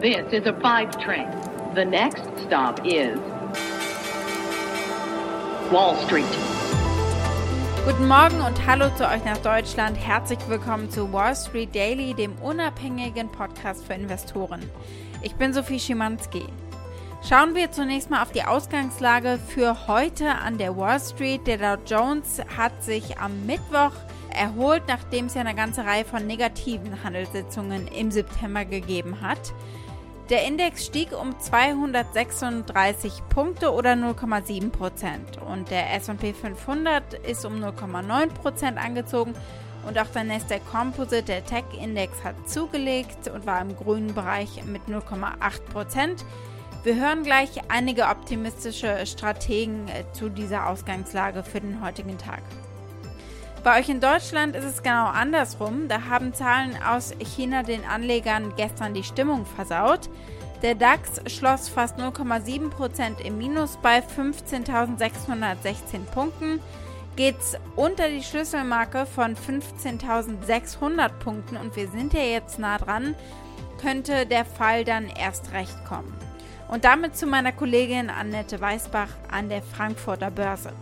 This is a five train. The next stop is Wall Street. Guten Morgen und hallo zu euch nach Deutschland. Herzlich willkommen zu Wall Street Daily, dem unabhängigen Podcast für Investoren. Ich bin Sophie Schimanski. Schauen wir zunächst mal auf die Ausgangslage für heute an der Wall Street. Der Dow Jones hat sich am Mittwoch erholt, nachdem es ja eine ganze Reihe von negativen Handelssitzungen im September gegeben hat. Der Index stieg um 236 Punkte oder 0,7 Prozent und der S&P 500 ist um 0,9 Prozent angezogen und auch der Nasdaq Composite, der Tech-Index, hat zugelegt und war im grünen Bereich mit 0,8 Prozent. Wir hören gleich einige optimistische Strategen äh, zu dieser Ausgangslage für den heutigen Tag. Bei euch in Deutschland ist es genau andersrum. Da haben Zahlen aus China den Anlegern gestern die Stimmung versaut. Der DAX schloss fast 0,7% im Minus bei 15.616 Punkten. Geht's unter die Schlüsselmarke von 15.600 Punkten und wir sind ja jetzt nah dran, könnte der Fall dann erst recht kommen. Und damit zu meiner Kollegin Annette Weißbach an der Frankfurter Börse.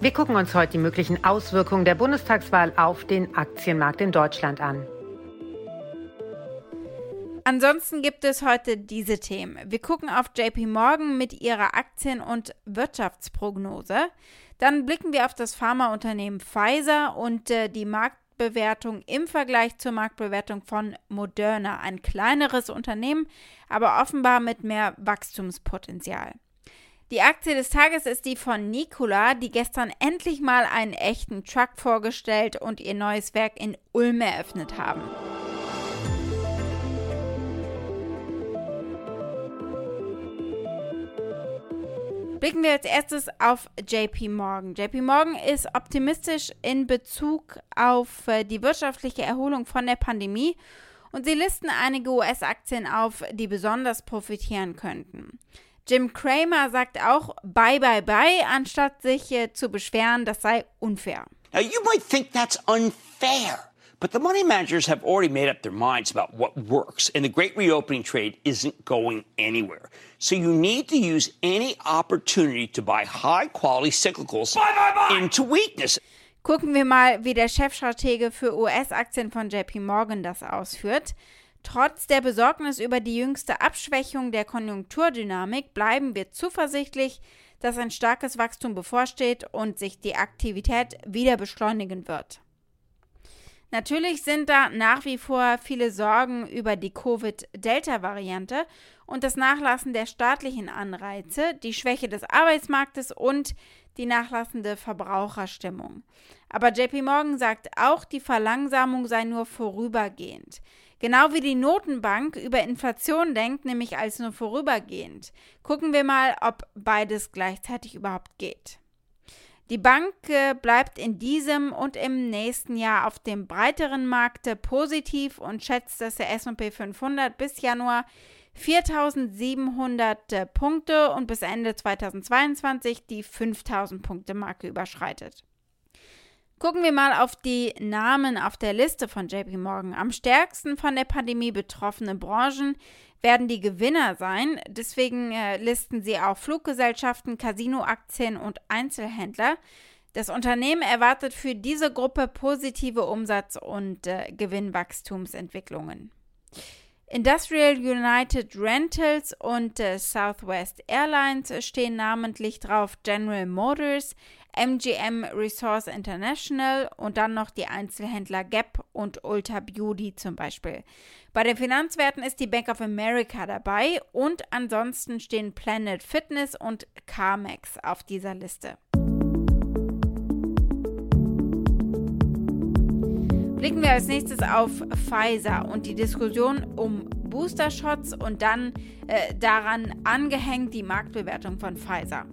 Wir gucken uns heute die möglichen Auswirkungen der Bundestagswahl auf den Aktienmarkt in Deutschland an. Ansonsten gibt es heute diese Themen. Wir gucken auf JP Morgan mit ihrer Aktien- und Wirtschaftsprognose. Dann blicken wir auf das Pharmaunternehmen Pfizer und äh, die Marktbewertung im Vergleich zur Marktbewertung von Moderna. Ein kleineres Unternehmen, aber offenbar mit mehr Wachstumspotenzial. Die Aktie des Tages ist die von Nikola, die gestern endlich mal einen echten Truck vorgestellt und ihr neues Werk in Ulm eröffnet haben. Blicken wir als erstes auf JP Morgan. JP Morgan ist optimistisch in Bezug auf äh, die wirtschaftliche Erholung von der Pandemie und sie listen einige US-Aktien auf, die besonders profitieren könnten. Jim Cramer sagt auch bye bye bye, anstatt sich äh, zu beschweren, das sei unfair. Now you might think that's unfair. But the money managers have already made up their minds about what works, and the great reopening trade isn't going anywhere. So you need to use any opportunity to buy high quality cyclicals bye, bye, bye. into weakness. Gucken wir mal, wie der Chefstratege für US-Aktien von JP Morgan das ausführt. Trotz der Besorgnis über die jüngste Abschwächung der Konjunkturdynamik bleiben wir zuversichtlich, dass ein starkes Wachstum bevorsteht und sich die Aktivität wieder beschleunigen wird. Natürlich sind da nach wie vor viele Sorgen über die Covid-Delta-Variante und das Nachlassen der staatlichen Anreize, die Schwäche des Arbeitsmarktes und die nachlassende Verbraucherstimmung. Aber JP Morgan sagt auch, die Verlangsamung sei nur vorübergehend. Genau wie die Notenbank über Inflation denkt, nämlich als nur vorübergehend. Gucken wir mal, ob beides gleichzeitig überhaupt geht. Die Bank äh, bleibt in diesem und im nächsten Jahr auf dem breiteren Markt positiv und schätzt, dass der SP 500 bis Januar 4700 Punkte und bis Ende 2022 die 5000 Punkte Marke überschreitet. Gucken wir mal auf die Namen auf der Liste von JP Morgan. Am stärksten von der Pandemie betroffene Branchen werden die Gewinner sein. Deswegen äh, listen sie auch Fluggesellschaften, Casinoaktien und Einzelhändler. Das Unternehmen erwartet für diese Gruppe positive Umsatz- und äh, Gewinnwachstumsentwicklungen. Industrial United Rentals und äh, Southwest Airlines stehen namentlich drauf, General Motors, MGM Resource International und dann noch die Einzelhändler Gap und Ulta Beauty zum Beispiel. Bei den Finanzwerten ist die Bank of America dabei und ansonsten stehen Planet Fitness und CarMax auf dieser Liste. Blicken wir als nächstes auf Pfizer und die Diskussion um Booster-Shots und dann äh, daran angehängt die Marktbewertung von Pfizer.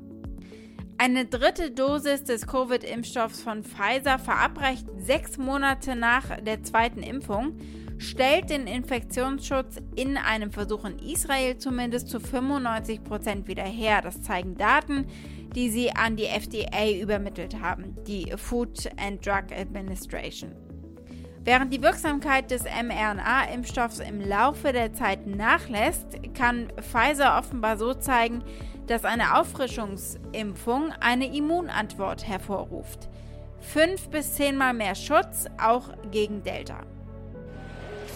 Eine dritte Dosis des Covid-Impfstoffs von Pfizer verabreicht sechs Monate nach der zweiten Impfung stellt den Infektionsschutz in einem Versuch in Israel zumindest zu 95 Prozent wieder her. Das zeigen Daten, die sie an die FDA übermittelt haben, die Food and Drug Administration. Während die Wirksamkeit des mRNA-Impfstoffs im Laufe der Zeit nachlässt, kann Pfizer offenbar so zeigen, dass eine Auffrischungsimpfung eine Immunantwort hervorruft. Fünf bis zehnmal mehr Schutz, auch gegen Delta.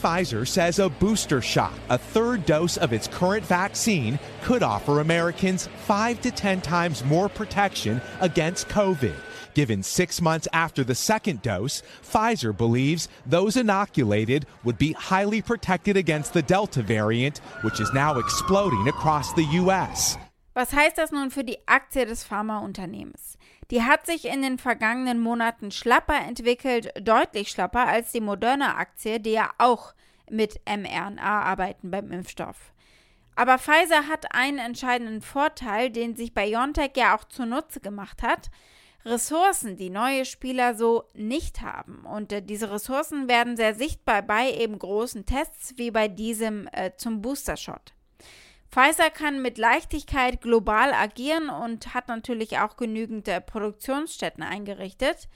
Pfizer says a booster shot, a third dose of its current vaccine, could offer Americans five to 10 times more protection against COVID. Given six months after the second dose, Pfizer believes those inoculated would be highly protected against the Delta variant, which is now exploding across the U.S. Was heißt das nun für die Aktie des Pharmaunternehmens? Die hat sich in den vergangenen Monaten schlapper entwickelt, deutlich schlapper als die Moderna-Aktie, die ja auch mit mRNA arbeiten beim Impfstoff. Aber Pfizer hat einen entscheidenden Vorteil, den sich BioNTech ja auch zunutze gemacht hat. Ressourcen, die neue Spieler so nicht haben. Und äh, diese Ressourcen werden sehr sichtbar bei eben großen Tests wie bei diesem äh, zum Booster-Shot. Pfizer kann mit Leichtigkeit global agieren und hat natürlich auch genügend äh, Produktionsstätten eingerichtet.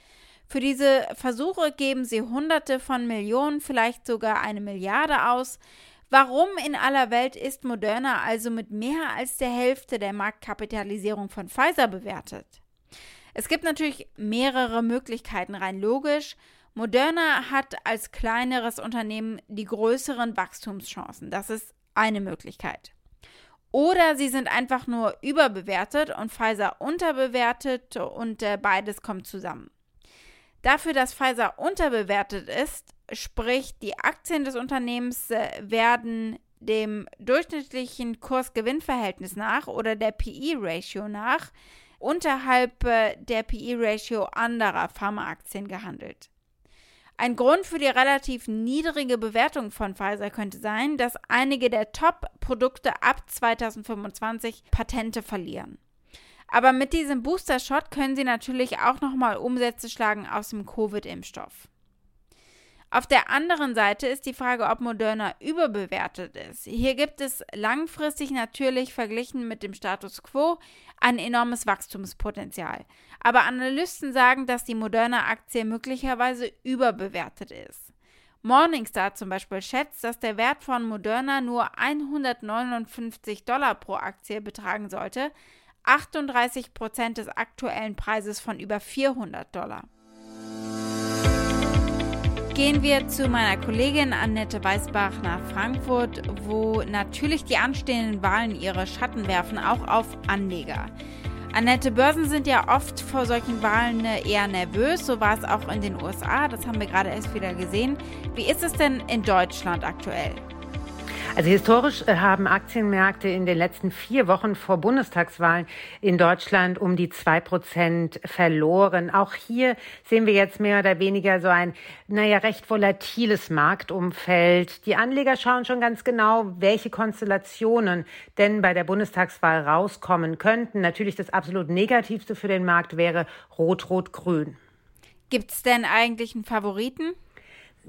Für diese Versuche geben sie Hunderte von Millionen, vielleicht sogar eine Milliarde aus. Warum in aller Welt ist Moderna also mit mehr als der Hälfte der Marktkapitalisierung von Pfizer bewertet? Es gibt natürlich mehrere Möglichkeiten rein logisch. Moderna hat als kleineres Unternehmen die größeren Wachstumschancen. Das ist eine Möglichkeit. Oder sie sind einfach nur überbewertet und Pfizer unterbewertet und äh, beides kommt zusammen. Dafür, dass Pfizer unterbewertet ist, sprich die Aktien des Unternehmens äh, werden dem durchschnittlichen Kurs-Gewinn-Verhältnis nach oder der PE-Ratio nach unterhalb äh, der PE-Ratio anderer Pharmaaktien gehandelt. Ein Grund für die relativ niedrige Bewertung von Pfizer könnte sein, dass einige der Top-Produkte ab 2025 Patente verlieren. Aber mit diesem Booster-Shot können sie natürlich auch nochmal Umsätze schlagen aus dem Covid-Impfstoff. Auf der anderen Seite ist die Frage, ob Moderna überbewertet ist. Hier gibt es langfristig natürlich verglichen mit dem Status quo ein enormes Wachstumspotenzial. Aber Analysten sagen, dass die Moderna-Aktie möglicherweise überbewertet ist. Morningstar zum Beispiel schätzt, dass der Wert von Moderna nur 159 Dollar pro Aktie betragen sollte, 38 Prozent des aktuellen Preises von über 400 Dollar. Gehen wir zu meiner Kollegin Annette Weißbach nach Frankfurt, wo natürlich die anstehenden Wahlen ihre Schatten werfen, auch auf Anleger. Annette, Börsen sind ja oft vor solchen Wahlen eher nervös, so war es auch in den USA, das haben wir gerade erst wieder gesehen. Wie ist es denn in Deutschland aktuell? Also historisch äh, haben Aktienmärkte in den letzten vier Wochen vor Bundestagswahlen in Deutschland um die zwei Prozent verloren. Auch hier sehen wir jetzt mehr oder weniger so ein, naja, recht volatiles Marktumfeld. Die Anleger schauen schon ganz genau, welche Konstellationen denn bei der Bundestagswahl rauskommen könnten. Natürlich das absolut Negativste für den Markt wäre Rot-Rot-Grün. Gibt es denn eigentlich einen Favoriten?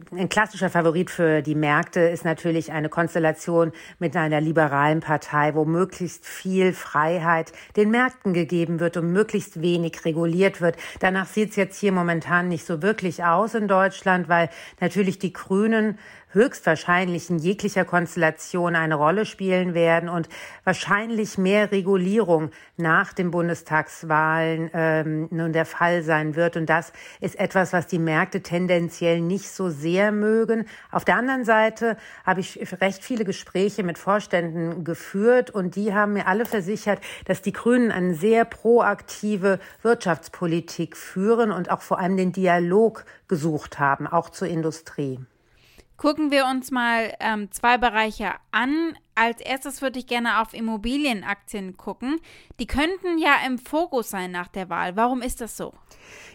Ein klassischer Favorit für die Märkte ist natürlich eine Konstellation mit einer liberalen Partei, wo möglichst viel Freiheit den Märkten gegeben wird und möglichst wenig reguliert wird. Danach sieht es jetzt hier momentan nicht so wirklich aus in Deutschland, weil natürlich die Grünen höchstwahrscheinlich in jeglicher Konstellation eine Rolle spielen werden und wahrscheinlich mehr Regulierung nach den Bundestagswahlen ähm, nun der Fall sein wird. Und das ist etwas, was die Märkte tendenziell nicht so sehr mögen. Auf der anderen Seite habe ich recht viele Gespräche mit Vorständen geführt und die haben mir alle versichert, dass die Grünen eine sehr proaktive Wirtschaftspolitik führen und auch vor allem den Dialog gesucht haben, auch zur Industrie. Gucken wir uns mal ähm, zwei Bereiche an. Als erstes würde ich gerne auf Immobilienaktien gucken. Die könnten ja im Fokus sein nach der Wahl. Warum ist das so?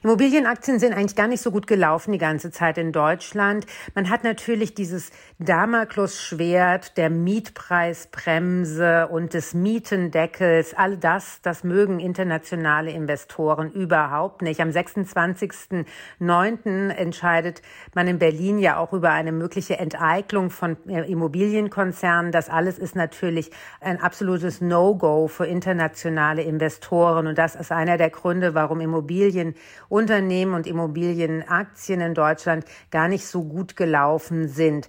Immobilienaktien sind eigentlich gar nicht so gut gelaufen die ganze Zeit in Deutschland. Man hat natürlich dieses Damoklesschwert der Mietpreisbremse und des Mietendeckels. All das, das mögen internationale Investoren überhaupt nicht. Am 26.09. entscheidet man in Berlin ja auch über eine mögliche Enteignung von äh, Immobilienkonzernen. Das alles alles ist natürlich ein absolutes No-Go für internationale Investoren. Und das ist einer der Gründe, warum Immobilienunternehmen und Immobilienaktien in Deutschland gar nicht so gut gelaufen sind.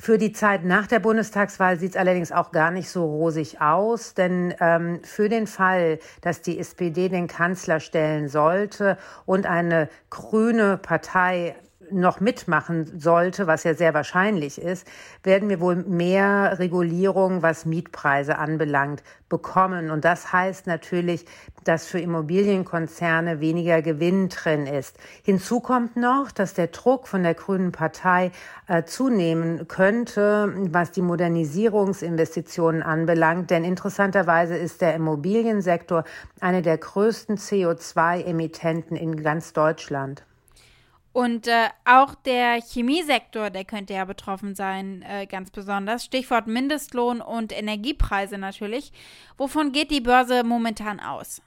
Für die Zeit nach der Bundestagswahl sieht es allerdings auch gar nicht so rosig aus, denn ähm, für den Fall, dass die SPD den Kanzler stellen sollte und eine grüne Partei noch mitmachen sollte, was ja sehr wahrscheinlich ist, werden wir wohl mehr Regulierung, was Mietpreise anbelangt, bekommen. Und das heißt natürlich, dass für Immobilienkonzerne weniger Gewinn drin ist. Hinzu kommt noch, dass der Druck von der Grünen Partei äh, zunehmen könnte, was die Modernisierungsinvestitionen anbelangt. Denn interessanterweise ist der Immobiliensektor eine der größten CO2-Emittenten in ganz Deutschland. Und äh, auch der Chemiesektor, der könnte ja betroffen sein, äh, ganz besonders. Stichwort Mindestlohn und Energiepreise natürlich. Wovon geht die Börse momentan aus?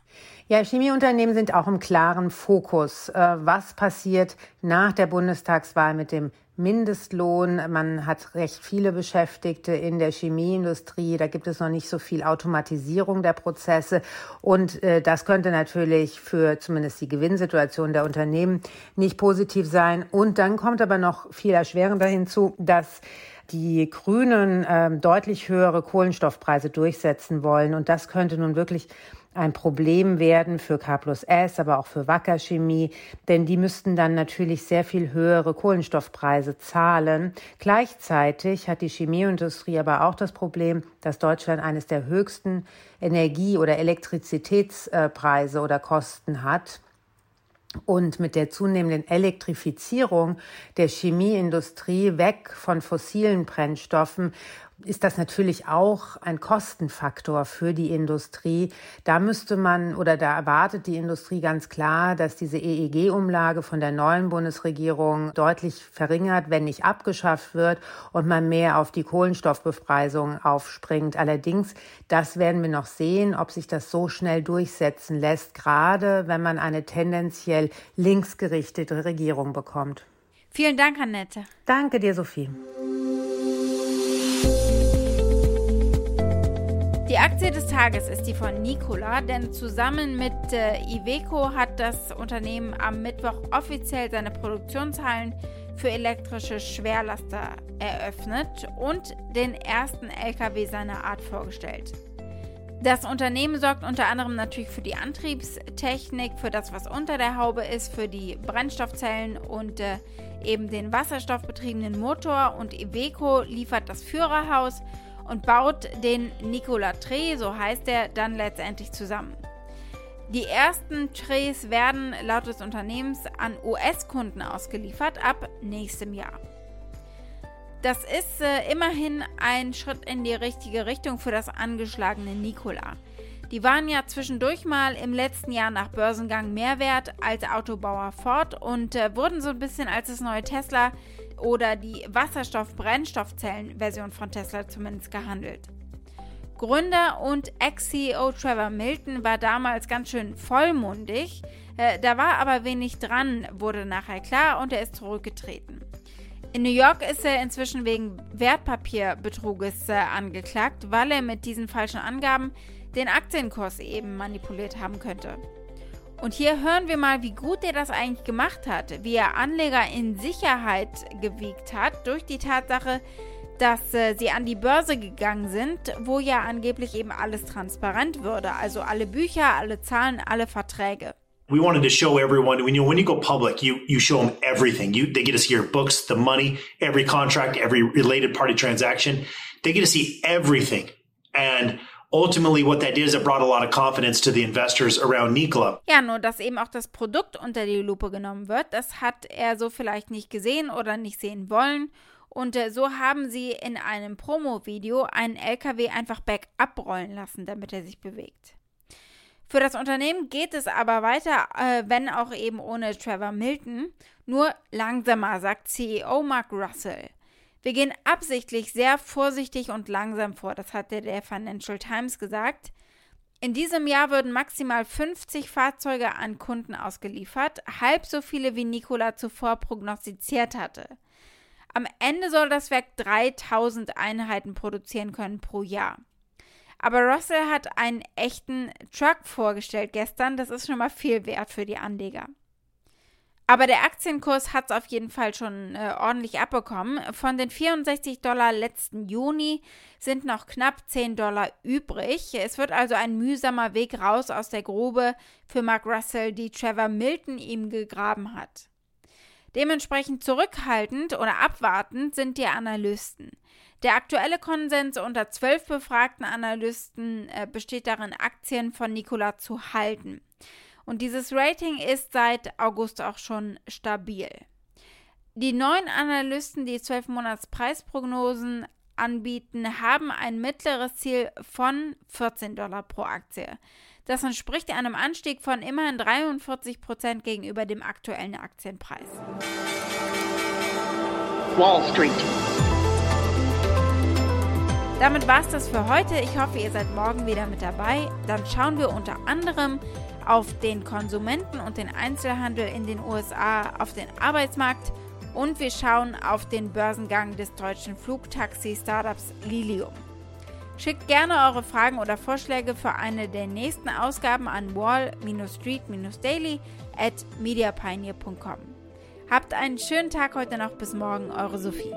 Ja, Chemieunternehmen sind auch im klaren Fokus. Äh, was passiert nach der Bundestagswahl mit dem Mindestlohn. Man hat recht viele Beschäftigte in der Chemieindustrie. Da gibt es noch nicht so viel Automatisierung der Prozesse. Und äh, das könnte natürlich für zumindest die Gewinnsituation der Unternehmen nicht positiv sein. Und dann kommt aber noch viel erschwerender hinzu, dass die Grünen äh, deutlich höhere Kohlenstoffpreise durchsetzen wollen. Und das könnte nun wirklich ein Problem werden für K plus S, aber auch für Wacker Chemie, denn die müssten dann natürlich sehr viel höhere Kohlenstoffpreise zahlen. Gleichzeitig hat die Chemieindustrie aber auch das Problem, dass Deutschland eines der höchsten Energie- oder Elektrizitätspreise oder Kosten hat. Und mit der zunehmenden Elektrifizierung der Chemieindustrie weg von fossilen Brennstoffen ist das natürlich auch ein Kostenfaktor für die Industrie. Da müsste man oder da erwartet die Industrie ganz klar, dass diese EEG-Umlage von der neuen Bundesregierung deutlich verringert, wenn nicht abgeschafft wird und man mehr auf die Kohlenstoffbepreisung aufspringt. Allerdings, das werden wir noch sehen, ob sich das so schnell durchsetzen lässt, gerade wenn man eine tendenziell linksgerichtete Regierung bekommt. Vielen Dank, Annette. Danke dir, Sophie. Die Aktie des Tages ist die von Nikola, denn zusammen mit äh, Iveco hat das Unternehmen am Mittwoch offiziell seine Produktionshallen für elektrische Schwerlaster eröffnet und den ersten LKW seiner Art vorgestellt. Das Unternehmen sorgt unter anderem natürlich für die Antriebstechnik, für das, was unter der Haube ist, für die Brennstoffzellen und äh, eben den wasserstoffbetriebenen Motor und Iveco liefert das Führerhaus und baut den Nikola Tre, so heißt er, dann letztendlich zusammen. Die ersten Trays werden laut des Unternehmens an US-Kunden ausgeliefert ab nächstem Jahr. Das ist äh, immerhin ein Schritt in die richtige Richtung für das angeschlagene Nikola. Die waren ja zwischendurch mal im letzten Jahr nach Börsengang mehr wert als Autobauer Ford und äh, wurden so ein bisschen als das neue Tesla oder die Wasserstoff-Brennstoffzellen-Version von Tesla zumindest gehandelt. Gründer und Ex-CEO Trevor Milton war damals ganz schön vollmundig, äh, da war aber wenig dran, wurde nachher klar und er ist zurückgetreten. In New York ist er inzwischen wegen Wertpapierbetruges äh, angeklagt, weil er mit diesen falschen Angaben den Aktienkurs eben manipuliert haben könnte. Und hier hören wir mal, wie gut er das eigentlich gemacht hat, wie er Anleger in Sicherheit gewiegt hat durch die Tatsache, dass äh, sie an die Börse gegangen sind, wo ja angeblich eben alles transparent würde, also alle Bücher, alle Zahlen, alle Verträge. We wanted to show everyone when you when you go public, you you show them everything. You they get to see your books, the money, every contract, every related party transaction. They get to see everything. And ultimately what that is it brought a lot of confidence to the investors around Nikola. Ja, nur dass eben auch das Produkt unter die Lupe genommen wird, das hat er so vielleicht nicht gesehen oder nicht sehen wollen. Und äh, so haben sie in einem Promo-Video einen LKW einfach backup rollen lassen, damit er sich bewegt. Für das Unternehmen geht es aber weiter, äh, wenn auch eben ohne Trevor Milton, nur langsamer, sagt CEO Mark Russell. Wir gehen absichtlich sehr vorsichtig und langsam vor, das hatte der Financial Times gesagt. In diesem Jahr würden maximal 50 Fahrzeuge an Kunden ausgeliefert, halb so viele wie Nikola zuvor prognostiziert hatte. Am Ende soll das Werk 3000 Einheiten produzieren können pro Jahr. Aber Russell hat einen echten Truck vorgestellt gestern. Das ist schon mal viel wert für die Anleger. Aber der Aktienkurs hat es auf jeden Fall schon äh, ordentlich abbekommen. Von den 64 Dollar letzten Juni sind noch knapp 10 Dollar übrig. Es wird also ein mühsamer Weg raus aus der Grube für Mark Russell, die Trevor Milton ihm gegraben hat. Dementsprechend zurückhaltend oder abwartend sind die Analysten. Der aktuelle Konsens unter zwölf befragten Analysten äh, besteht darin, Aktien von Nikola zu halten. Und dieses Rating ist seit August auch schon stabil. Die neuen Analysten, die 12 Monats Preisprognosen anbieten, haben ein mittleres Ziel von 14 Dollar pro Aktie. Das entspricht einem Anstieg von immerhin 43 Prozent gegenüber dem aktuellen Aktienpreis. Wall Street. Damit war es das für heute. Ich hoffe, ihr seid morgen wieder mit dabei. Dann schauen wir unter anderem auf den Konsumenten und den Einzelhandel in den USA, auf den Arbeitsmarkt und wir schauen auf den Börsengang des deutschen Flugtaxi-Startups Lilium. Schickt gerne eure Fragen oder Vorschläge für eine der nächsten Ausgaben an wall-street-daily at mediapioneer.com. Habt einen schönen Tag heute noch. Bis morgen, eure Sophie.